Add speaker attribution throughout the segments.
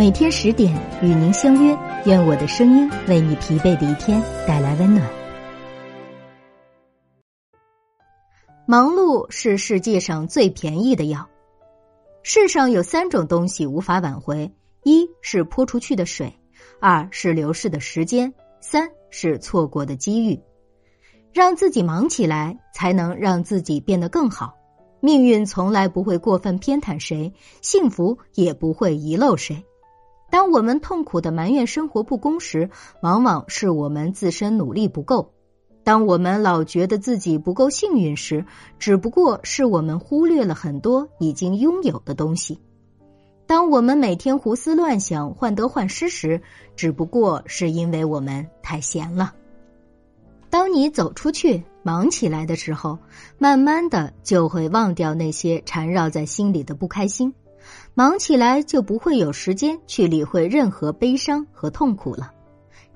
Speaker 1: 每天十点与您相约，愿我的声音为你疲惫的一天带来温暖。忙碌是世界上最便宜的药。世上有三种东西无法挽回：一是泼出去的水，二是流逝的时间，三是错过的机遇。让自己忙起来，才能让自己变得更好。命运从来不会过分偏袒谁，幸福也不会遗漏谁。当我们痛苦的埋怨生活不公时，往往是我们自身努力不够；当我们老觉得自己不够幸运时，只不过是我们忽略了很多已经拥有的东西；当我们每天胡思乱想、患得患失时，只不过是因为我们太闲了。当你走出去、忙起来的时候，慢慢的就会忘掉那些缠绕在心里的不开心。忙起来就不会有时间去理会任何悲伤和痛苦了。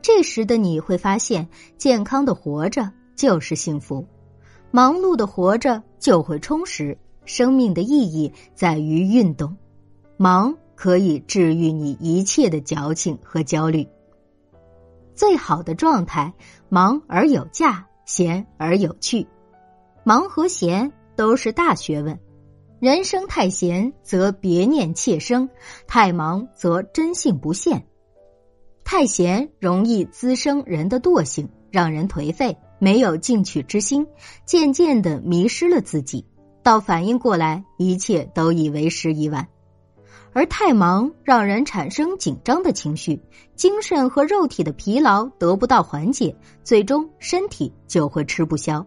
Speaker 1: 这时的你会发现，健康的活着就是幸福，忙碌的活着就会充实。生命的意义在于运动，忙可以治愈你一切的矫情和焦虑。最好的状态，忙而有价，闲而有趣。忙和闲都是大学问。人生太闲，则别念妾生；太忙，则真性不现。太闲容易滋生人的惰性，让人颓废，没有进取之心，渐渐的迷失了自己。到反应过来，一切都已为时已晚。而太忙，让人产生紧张的情绪，精神和肉体的疲劳得不到缓解，最终身体就会吃不消。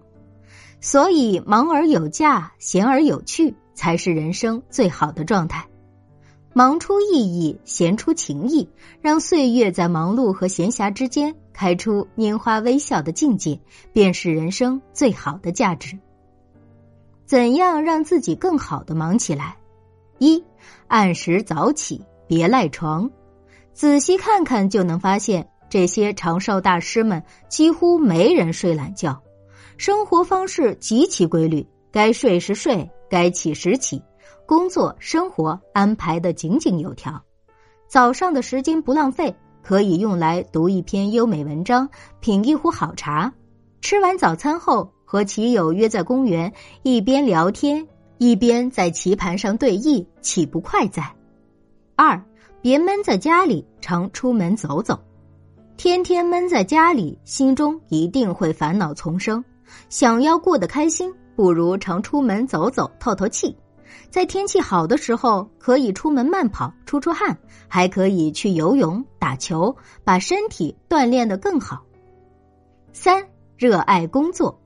Speaker 1: 所以，忙而有价，闲而有趣。才是人生最好的状态，忙出意义，闲出情谊，让岁月在忙碌和闲暇之间开出拈花微笑的境界，便是人生最好的价值。怎样让自己更好的忙起来？一，按时早起，别赖床。仔细看看就能发现，这些长寿大师们几乎没人睡懒觉，生活方式极其规律，该睡时睡。该起时起，工作生活安排的井井有条。早上的时间不浪费，可以用来读一篇优美文章，品一壶好茶。吃完早餐后，和棋友约在公园，一边聊天一边在棋盘上对弈，岂不快哉？二，别闷在家里，常出门走走。天天闷在家里，心中一定会烦恼丛生。想要过得开心。不如常出门走走，透透气。在天气好的时候，可以出门慢跑，出出汗，还可以去游泳、打球，把身体锻炼得更好。三、热爱工作。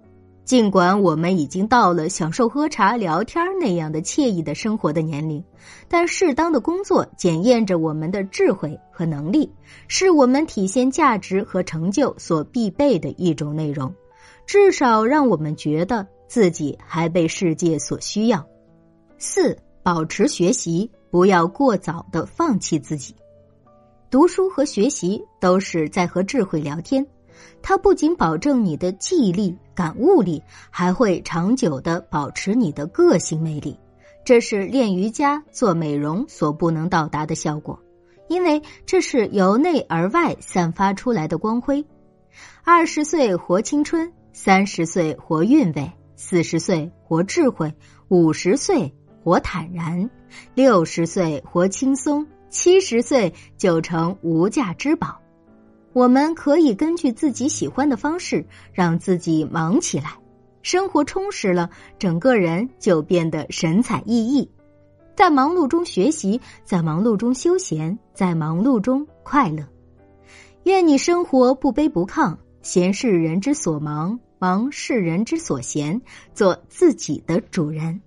Speaker 1: 尽管我们已经到了享受喝茶、聊天那样的惬意的生活的年龄，但适当的工作检验着我们的智慧和能力，是我们体现价值和成就所必备的一种内容。至少让我们觉得。自己还被世界所需要。四、保持学习，不要过早的放弃自己。读书和学习都是在和智慧聊天，它不仅保证你的记忆力、感悟力，还会长久的保持你的个性魅力。这是练瑜伽、做美容所不能到达的效果，因为这是由内而外散发出来的光辉。二十岁活青春，三十岁活韵味。四十岁活智慧，五十岁活坦然，六十岁活轻松，七十岁就成无价之宝。我们可以根据自己喜欢的方式，让自己忙起来，生活充实了，整个人就变得神采奕奕。在忙碌中学习，在忙碌中休闲，在忙碌中快乐。愿你生活不卑不亢，闲是人之所忙。忙世人之所嫌，做自己的主人。